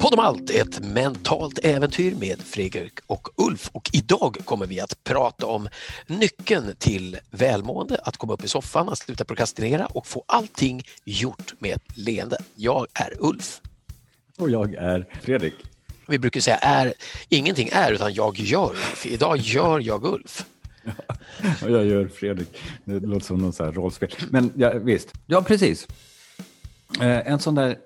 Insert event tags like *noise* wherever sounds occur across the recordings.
Podd om allt, ett mentalt äventyr med Fredrik och Ulf och idag kommer vi att prata om nyckeln till välmående, att komma upp i soffan, att sluta prokrastinera och få allting gjort med ett leende. Jag är Ulf. Och jag är Fredrik. Vi brukar säga är, ingenting är utan jag gör. Idag gör jag Ulf. Och jag gör Fredrik. Det låter som någon så här rollspel. Men ja, visst, ja precis. Eh, en sån där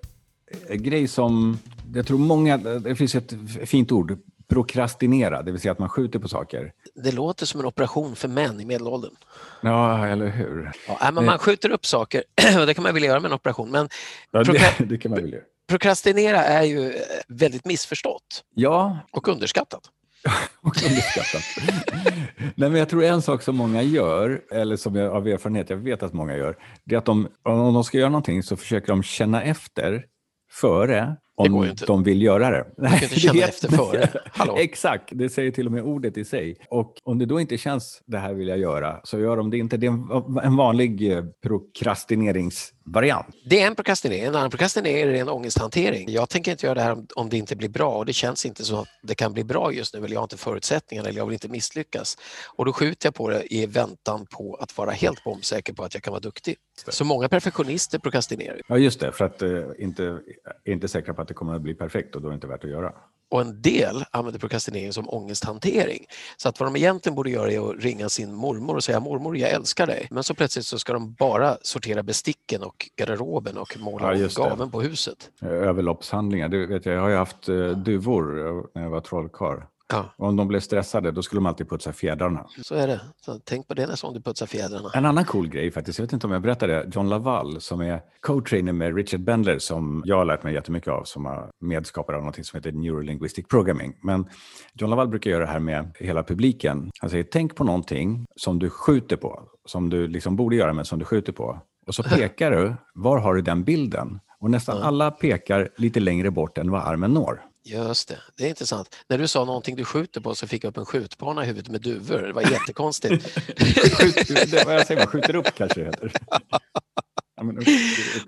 eh, grej som jag tror många, det finns ett fint ord, prokrastinera, det vill säga att man skjuter på saker. Det låter som en operation för män i medelåldern. Ja, eller hur? Ja, men man skjuter upp saker, *clears throat* det kan man vilja göra med en operation. Men ja, det, *laughs* det kan man vilja. Prokrastinera är ju väldigt missförstått ja. och underskattat. *laughs* Också underskattat. Nej, men jag tror en sak som många gör, eller som jag av erfarenhet jag vet att många gör, det är att de, om de ska göra någonting så försöker de känna efter före om de vill göra det. Man kan inte *laughs* känna efter före. *laughs* Exakt, det säger till och med ordet i sig. Och om det då inte känns, det här vill jag göra, så gör de det inte. Det är en vanlig eh, prokrastineringsvariant. Det är en prokrastinering. En annan prokrastinering är en ångesthantering. Jag tänker inte göra det här om det inte blir bra och det känns inte som att det kan bli bra just nu eller jag har inte förutsättningarna eller jag vill inte misslyckas. Och då skjuter jag på det i väntan på att vara helt bombsäker på att jag kan vara duktig. Så många perfektionister prokrastinerar. Ja, just det, för att uh, inte, inte säkra på att det kommer att bli perfekt och då är det inte värt att göra. Och en del använder prokrastinering som ångesthantering. Så att vad de egentligen borde göra är att ringa sin mormor och säga mormor, jag älskar dig. Men så plötsligt så ska de bara sortera besticken och garderoben och måla ja, gaven på huset. Överloppshandlingar, det vet jag. Jag har ju haft uh, duvor när jag var trollkarl. Ja. Om de blev stressade då skulle de alltid putsa fjädrarna. Så är det. Så tänk på det nästa gång du putsar fjädrarna. En annan cool grej faktiskt, jag vet inte om jag berättade, John Laval som är co-trainer med Richard Bendler som jag har lärt mig jättemycket av som är medskapare av något som heter Neurolinguistic Programming. Men John Laval brukar göra det här med hela publiken. Han säger tänk på någonting som du skjuter på, som du liksom borde göra men som du skjuter på. Och så pekar du, var har du den bilden? Och nästan alla pekar lite längre bort än vad armen når. Just det, det är intressant. När du sa någonting du skjuter på så fick jag upp en skjutbana i huvudet med duvor. Det var jättekonstigt. *laughs* Skjut, det, vad jag säger, skjuter upp kanske det heter.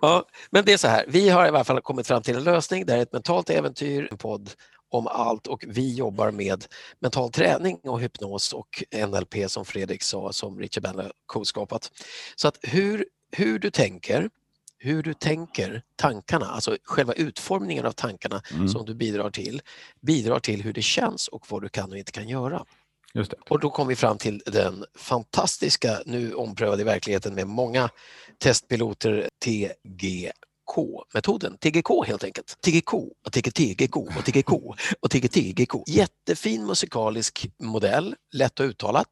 Ja, men det är så här, vi har i alla fall kommit fram till en lösning. Det är ett mentalt äventyr, en podd om allt och vi jobbar med mental träning och hypnos och NLP som Fredrik sa som Richard Bandler co-skapat. Så att hur, hur du tänker hur du tänker tankarna, alltså själva utformningen av tankarna mm. som du bidrar till, bidrar till hur det känns och vad du kan och inte kan göra. Just det. Och då kom vi fram till den fantastiska, nu omprövade verkligheten med många testpiloter TGK-metoden. TGK helt enkelt. TGK och TGTGK och TGK *laughs* och TGTGK. Jättefin musikalisk modell, lätt att uttala.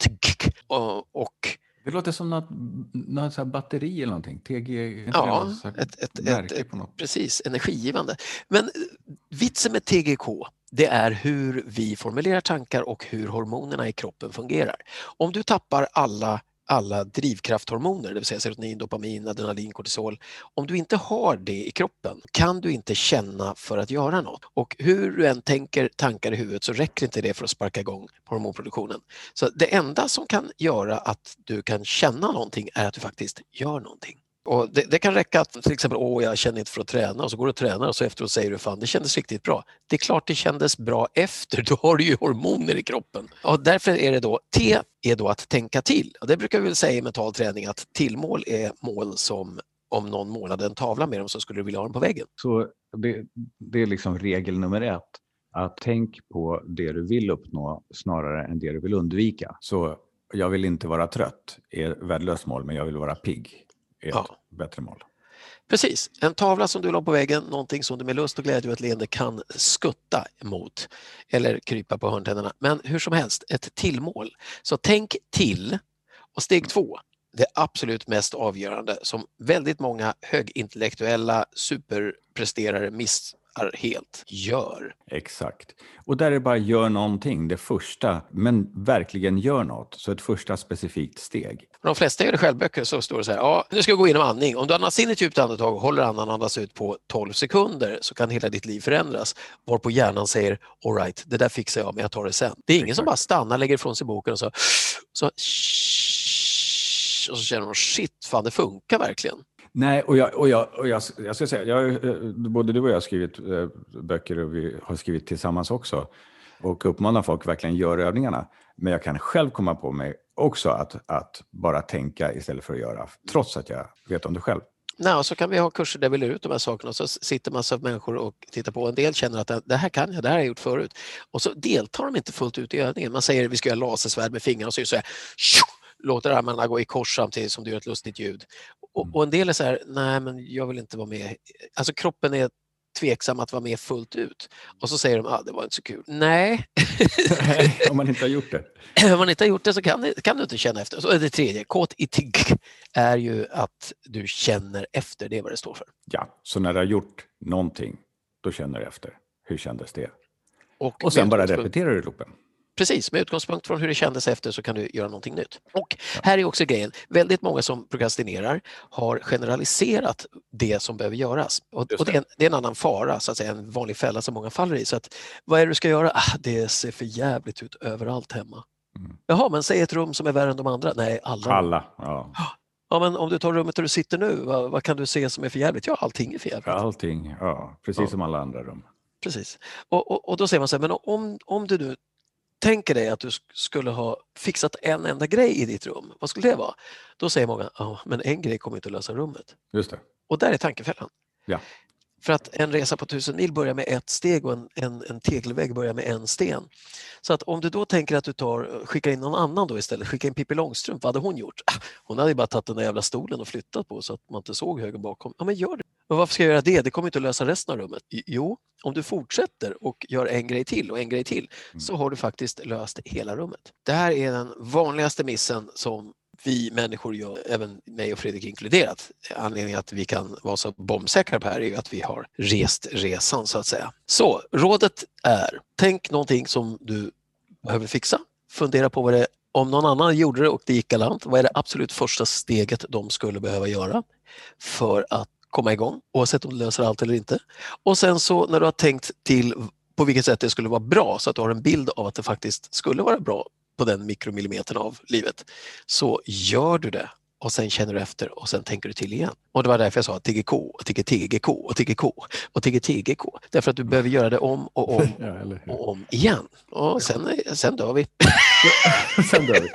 *laughs* Och det låter som något, något så batteri eller någonting. TG, ja, ett, ett, ett, på något. precis, energigivande. Men eh, vitsen med TGK, det är hur vi formulerar tankar och hur hormonerna i kroppen fungerar. Om du tappar alla alla drivkrafthormoner, det vill säga serotonin, dopamin, adrenalin, kortisol. Om du inte har det i kroppen kan du inte känna för att göra något. Och hur du än tänker tankar i huvudet så räcker inte det för att sparka igång hormonproduktionen. Så det enda som kan göra att du kan känna någonting är att du faktiskt gör någonting. Och det, det, kan räcka att till exempel, åh jag känner inte för att träna och så går du och tränar och så efteråt säger du fan det kändes riktigt bra. Det är klart det kändes bra efter, *laughs* då har du ju hormoner i kroppen. Och därför är det då, T är då att tänka till. Och det brukar vi väl säga i mental träning att tillmål är mål som om någon målade en tavla med dem så skulle du vilja ha den på väggen. Så det, det är liksom regel nummer ett, att tänk på det du vill uppnå snarare än det du vill undvika. Så jag vill inte vara trött är värdelöst mål, men jag vill vara pigg är ett ja. bättre mål. Precis, en tavla som du la på väggen, någonting som du med lust och glädje och ett leende kan skutta emot eller krypa på hörntänderna. Men hur som helst, ett tillmål. Så tänk till. Och steg två, det absolut mest avgörande som väldigt många högintellektuella superpresterare miss helt gör. Exakt. Och där är det bara gör någonting, det första, men verkligen gör något. Så ett första specifikt steg. De flesta gör det självböcker så står det så här, ja, nu ska jag gå igenom andning. Om du andas in ett djupt andetag och håller andan andas ut på 12 sekunder så kan hela ditt liv förändras. Varpå hjärnan säger, alright, det där fixar jag, men jag tar det sen. Det är ingen Exakt. som bara stannar, lägger ifrån sig boken och så, så och så känner de shit, fan det funkar verkligen. Nej, och jag, och jag, och jag, jag ska säga, jag, eh, både du och jag har skrivit eh, böcker och vi har skrivit tillsammans också och uppmanar folk att verkligen göra övningarna. Men jag kan själv komma på mig också att, att bara tänka istället för att göra, trots att jag vet om det själv. Nej, så kan vi ha kurser där vi lär ut de här sakerna och så sitter massa människor och tittar på. En del känner att det här kan jag, det här har jag gjort förut. Och så deltar de inte fullt ut i övningen. Man säger att vi ska göra lasersvärd med fingrarna och så, så här, låter armarna gå i kors samtidigt som du gör ett lustigt ljud. Och, mm. och en del är så här, nej men jag vill inte vara med. Alltså kroppen är tveksam att vara med fullt ut. Och så säger de ah, det var inte så kul. Nej. Nej, *laughs* om man inte har gjort det. om man inte har gjort det så kan, kan du inte känna efter. Så det tredje, kåt i tigg, är ju att du känner efter. Det är vad det står för. Ja, så när du har gjort någonting, då känner du efter. Hur kändes det? Och, och sen bara repeterar du loopen. Precis, med utgångspunkt från hur det kändes efter så kan du göra någonting nytt. Och här är också grejen, väldigt många som prokrastinerar har generaliserat det som behöver göras. Och, det. och det, är en, det, är en, annan fara, så att säga, en vanlig fälla som många faller i. Så att, vad är det du ska göra? Ah, det ser för jävligt ut överallt hemma. Mm. Jaha, men säg ett rum som är värre än de andra. Nej, alla. Alla, ja. Ja, men om du tar rummet där du sitter nu, vad, vad kan du se som är för jävligt? Ja, allting är för jävligt. Allting, ja. Precis ja. som alla andra rum. Precis. Och, och, och, då säger man så här, men om, om du nu tänker dig att du skulle ha fixat en enda grej i ditt rum, vad skulle det vara? Då säger många, ja men en grej kommer inte att lösa rummet. Just det. Och där är tankefällan. Ja. För att en resa på tusen mil börjar med ett steg och en, en, en, tegelvägg börjar med en sten. Så att om du då tänker att du tar, skickar in någon annan då istället, skicka in Pippi Långstrump, vad hade hon gjort? Ah, hon hade bara tagit den där jävla stolen och flyttat på så att man inte såg höger bakom. Ja men gör det. Och varför ska jag göra det? Det kommer inte att lösa resten av rummet. Jo, om du fortsätter och gör en grej till och en grej till mm. så har du faktiskt löst hela rummet. Det här är den vanligaste missen som vi människor gör, även mig och Fredrik inkluderat. Anledningen att vi kan vara så bombsäkra på det här är att vi har rest resan så att säga. Så rådet är, tänk någonting som du behöver fixa. Fundera på vad det om någon annan gjorde det och det gick galant, vad är det absolut första steget de skulle behöva göra för att komma igång, oavsett om du löser allt eller inte. Och sen så när du har tänkt till på vilket sätt det skulle vara bra så att du har en bild av att det faktiskt skulle vara bra på den mikromillimetern av livet, så gör du det och sen känner du efter och sen tänker du till igen. Och det var därför jag sa TGK, och TGTGK och TGK och TGTGK. Därför att du behöver göra det om och om *laughs* ja, och om igen. Och sen, sen dör vi. *laughs* sen dör vi.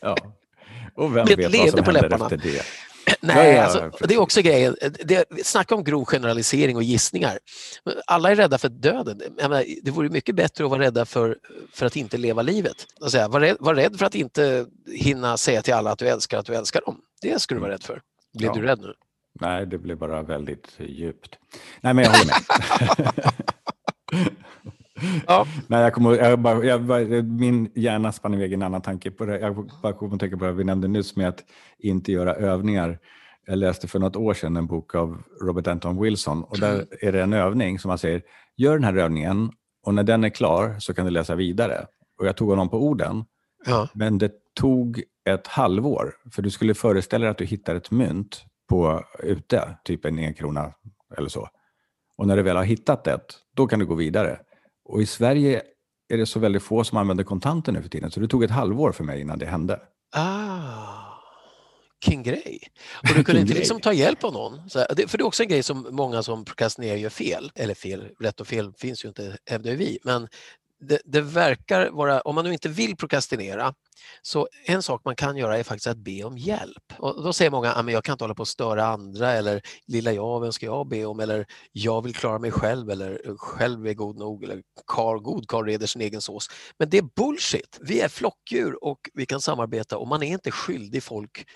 Ja. Och vem vet vad som händer efter det. Nej, ja, alltså, det är också grejen. Det, snacka om grov generalisering och gissningar. Alla är rädda för döden. Menar, det vore mycket bättre att vara rädda för, för att inte leva livet. Alltså, var, rädd, var rädd för att inte hinna säga till alla att du älskar att du älskar dem. Det skulle du vara rädd för. Blir ja. du rädd nu? Nej, det blir bara väldigt djupt. Nej, men jag håller med. *laughs* *laughs* Ja. Nej, jag kommer, jag bara, jag bara, min hjärna spann iväg en annan tanke på det. Jag bara kom att tänka på det vi nämnde nyss med att inte göra övningar. Jag läste för något år sedan en bok av Robert Anton Wilson och där är det en övning som han säger, gör den här övningen och när den är klar så kan du läsa vidare. Och jag tog honom på orden, ja. men det tog ett halvår, för du skulle föreställa dig att du hittar ett mynt på ute, typ en enkrona eller så. Och när du väl har hittat det, då kan du gå vidare. Och i Sverige är det så väldigt få som använder kontanter nu för tiden, så det tog ett halvår för mig innan det hände. Ah, king grej. Och du *laughs* kunde inte liksom ta hjälp av någon? för det är också en grej som många som prokrastinerar gör fel. Eller fel, rätt och fel finns ju inte, hävdar vi. Men det, det, verkar vara, om man nu inte vill prokrastinera, så en sak man kan göra är faktiskt att be om hjälp. Och då säger många, ah, att jag kan inte hålla på att störa andra eller lilla jag, vem ska jag be om? Eller jag vill klara mig själv eller själv är god nog eller kar, god karl reder sin egen sås. Men det är bullshit. Vi är flockdjur och vi kan samarbeta och man är inte skyldig folk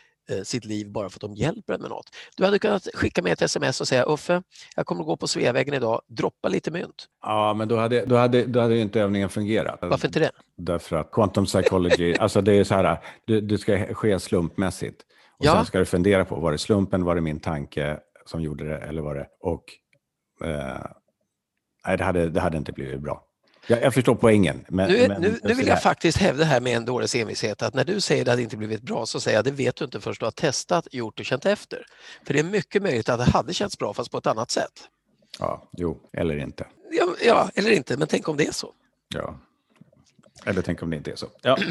sitt liv bara för att de hjälper en med något. Du hade kunnat skicka med ett sms och säga Uffe, jag kommer att gå på Sveavägen idag, droppa lite mynt. Ja, men då hade, då hade, då hade inte övningen fungerat. Varför inte det? Därför att quantum psychology, *laughs* alltså det är så här, det, det ska ske slumpmässigt. Och ja. sen ska du fundera på, var det slumpen, var det min tanke som gjorde det eller var det... Och eh, nej, det hade, det hade inte blivit bra. Jag, jag förstår poängen. Men, nu, men, nu, nu vill jag faktiskt hävda här med en dåres envishet att när du säger att det hade inte blivit bra så säger jag att det vet du inte först du har testat, gjort och känt efter. För det är mycket möjligt att det hade känts bra fast på ett annat sätt. Ja, jo, eller inte. Ja, ja eller inte, men tänk om det är så. Ja, eller tänk om det inte är så. Ja. *clears throat*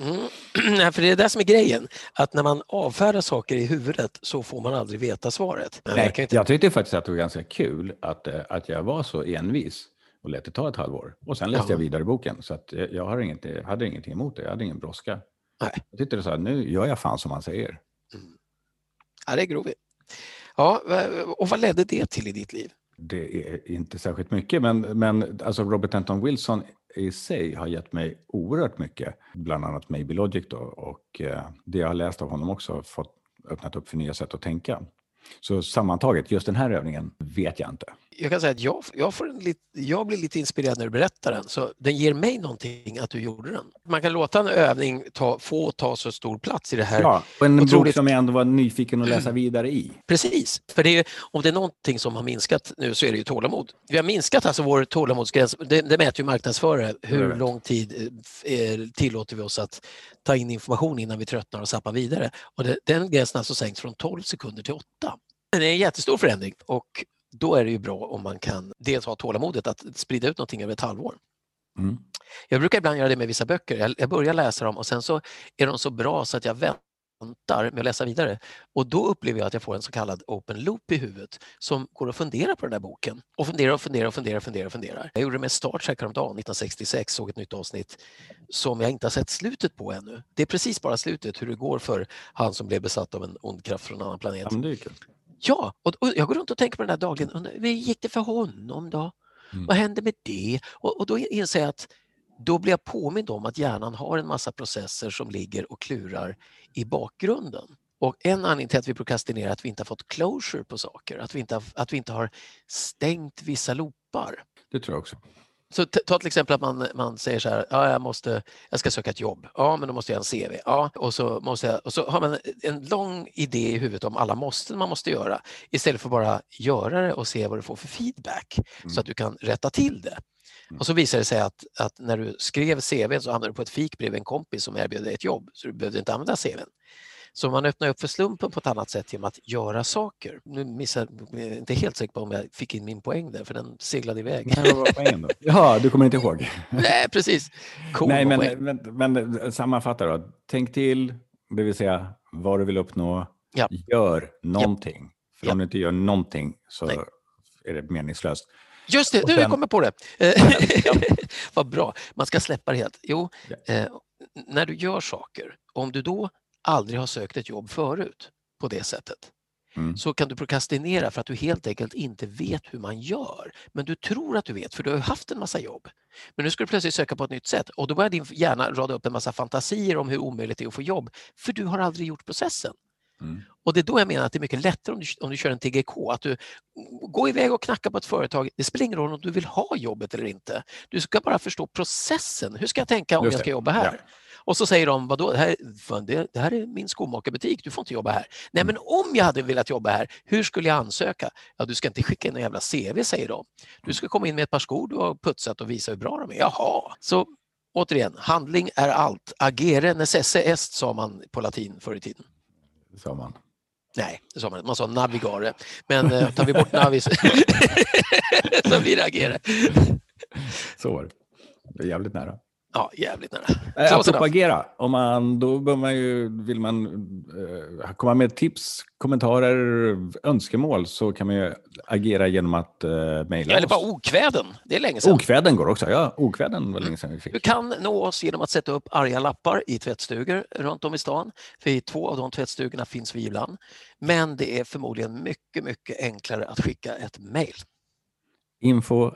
Mm. *clears throat* för det är det som är grejen, att när man avfärdar saker i huvudet så får man aldrig veta svaret. Nej, jag, inte... jag tyckte faktiskt att det var ganska kul att, eh, att jag var så envis och lät det ta ett halvår. Och sen läste ja. jag vidare boken, så att jag har inget, hade ingenting emot det. Jag hade ingen brådska. Nej. Jag tyckte det så här, nu gör jag fan som man säger. Mm. Ja, det är grovt. Ja, och vad ledde det till i ditt liv? Det är inte särskilt mycket, men, men alltså Robert Anton Wilson i sig har gett mig oerhört mycket, bland annat Maybe Logic då, och eh, det jag har läst av honom också har fått öppnat upp för nya sätt att tänka. Så sammantaget, just den här övningen vet jag inte jag kan säga att jag, jag, får en jag blir lite inspirerad när du berättar den, så den ger mig någonting att du gjorde den. Man kan låta en övning ta, få ta så stor plats i det här. Ja, och en otroligt... bok som jag ändå var nyfiken att läsa vidare i. Precis, för det är, om det är någonting som har minskat nu så är det ju tålamod. Vi har minskat alltså vår tålamodsgräns, det, det mäter ju marknadsförare, hur lång tid eh, tillåter vi oss att ta in information innan vi tröttnar och zappar vidare. Och det, den gränsen har alltså sänkts från 12 sekunder till 8. Det är en jättestor förändring och då är det ju bra om man kan dels ha tålamodet att sprida ut någonting över ett halvår. Mm. Jag brukar ibland göra det med vissa böcker. Jag, börjar läsa dem och sen så är de så bra så att jag väntar med att läsa vidare. Och då upplever jag att jag får en så kallad open loop i huvudet som går att fundera på den där boken. Och funderar och funderar och funderar och funderar. Och funderar. Jag gjorde det med Star Trek häromdagen, 1966, såg ett nytt avsnitt som jag inte har sett slutet på ännu. Det är precis bara slutet, hur det går för han som blev besatt av en ond kraft från en annan planet. Ja, Ja, och, och, jag går runt och tänker på den där dagligen. Hur gick det för honom då? Mm. Vad hände med det? Och, och då inser jag att då blir jag påmind om att hjärnan har en massa processer som ligger och klurar i bakgrunden. Och en anledning till att vi prokrastinerar är att vi inte har fått closure på saker, att vi inte har, att vi inte har stängt vissa loopar. Det tror jag också. Så ta till exempel att man, man säger så här, ja, jag, måste, jag ska söka ett jobb. Ja, men då måste jag ha en CV. Ja, och så, måste jag, och så har man en lång idé i huvudet om alla måsten man måste göra istället för bara göra det och se vad du får för feedback mm. så att du kan rätta till det. Mm. Och så visar det sig att, att när du skrev CV så hamnade du på ett fik bredvid en kompis som erbjöd dig ett jobb så du behövde inte använda CVn. Så man öppnar upp för slumpen på ett annat sätt genom att göra saker. Nu missar jag är inte helt säker på om jag fick in min poäng där, för den seglade iväg. Nej, vad var poängen då? *laughs* Ja, du kommer inte ihåg? *laughs* Nej, precis. Cool Nej, men, men, men sammanfatta då. Tänk till, det vill säga vad du vill uppnå. Ja. Gör någonting. Ja. För ja. om du inte gör någonting så Nej. är det meningslöst. Just det, du, sen... jag kommer på det. *laughs* Vad bra, man ska släppa det helt. Jo, eh, när du gör saker, om du då aldrig har sökt ett jobb förut på det sättet. Mm. så kan du prokrastinera för att du helt enkelt inte vet hur man gör. Men du tror att du vet för du har haft en massa jobb. Men nu ska du plötsligt söka på ett nytt sätt och då börjar din hjärna rada upp en massa fantasier om hur omöjligt det är att få jobb för du har aldrig gjort processen. Mm. Och det är då jag menar att det är mycket lättare om du, om du kör en TGK, att du går iväg och knackar på ett företag. Det spelar ingen roll om du vill ha jobbet eller inte. Du ska bara förstå processen. Hur ska jag tänka om jag ska jobba här? Ja. Och så säger de, vadå, det här, det, det här är min skomakarbutik, du får inte jobba här. Nej, men om jag hade velat jobba här, hur skulle jag ansöka? Ja, du ska inte skicka in en jävla CV, säger de. Du ska komma in med ett par skor du har putsat och visa hur bra de är. Jaha, så återigen, handling är allt. Agere necesse est, sa man på latin förr i tiden. Sa man. Nej, det sa man Man sa navigare. Men eh, tar vi bort navis *laughs* så blir det agere. Så var det. Det är jävligt nära. Ja, jävligt nära. Äh, apropå agera, om man, då bör man ju, vill man uh, komma med tips, kommentarer, önskemål så kan man ju agera genom att uh, mejla ja, Eller bara okväden, det är länge sedan. Okväden går också, ja. Okväden var länge sedan vi fick. Du kan nå oss genom att sätta upp arga lappar i tvättstugor runt om i stan. För i två av de tvättstugorna finns vi ibland. Men det är förmodligen mycket, mycket enklare att skicka ett mejl info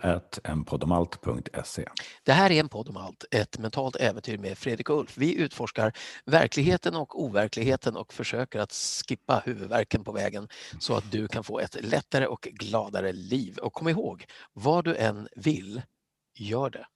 enpodomalt.se. Det här är en podd om allt, ett mentalt äventyr med Fredrik och Ulf. Vi utforskar verkligheten och overkligheten och försöker att skippa huvudvärken på vägen så att du kan få ett lättare och gladare liv. Och kom ihåg, vad du än vill, gör det.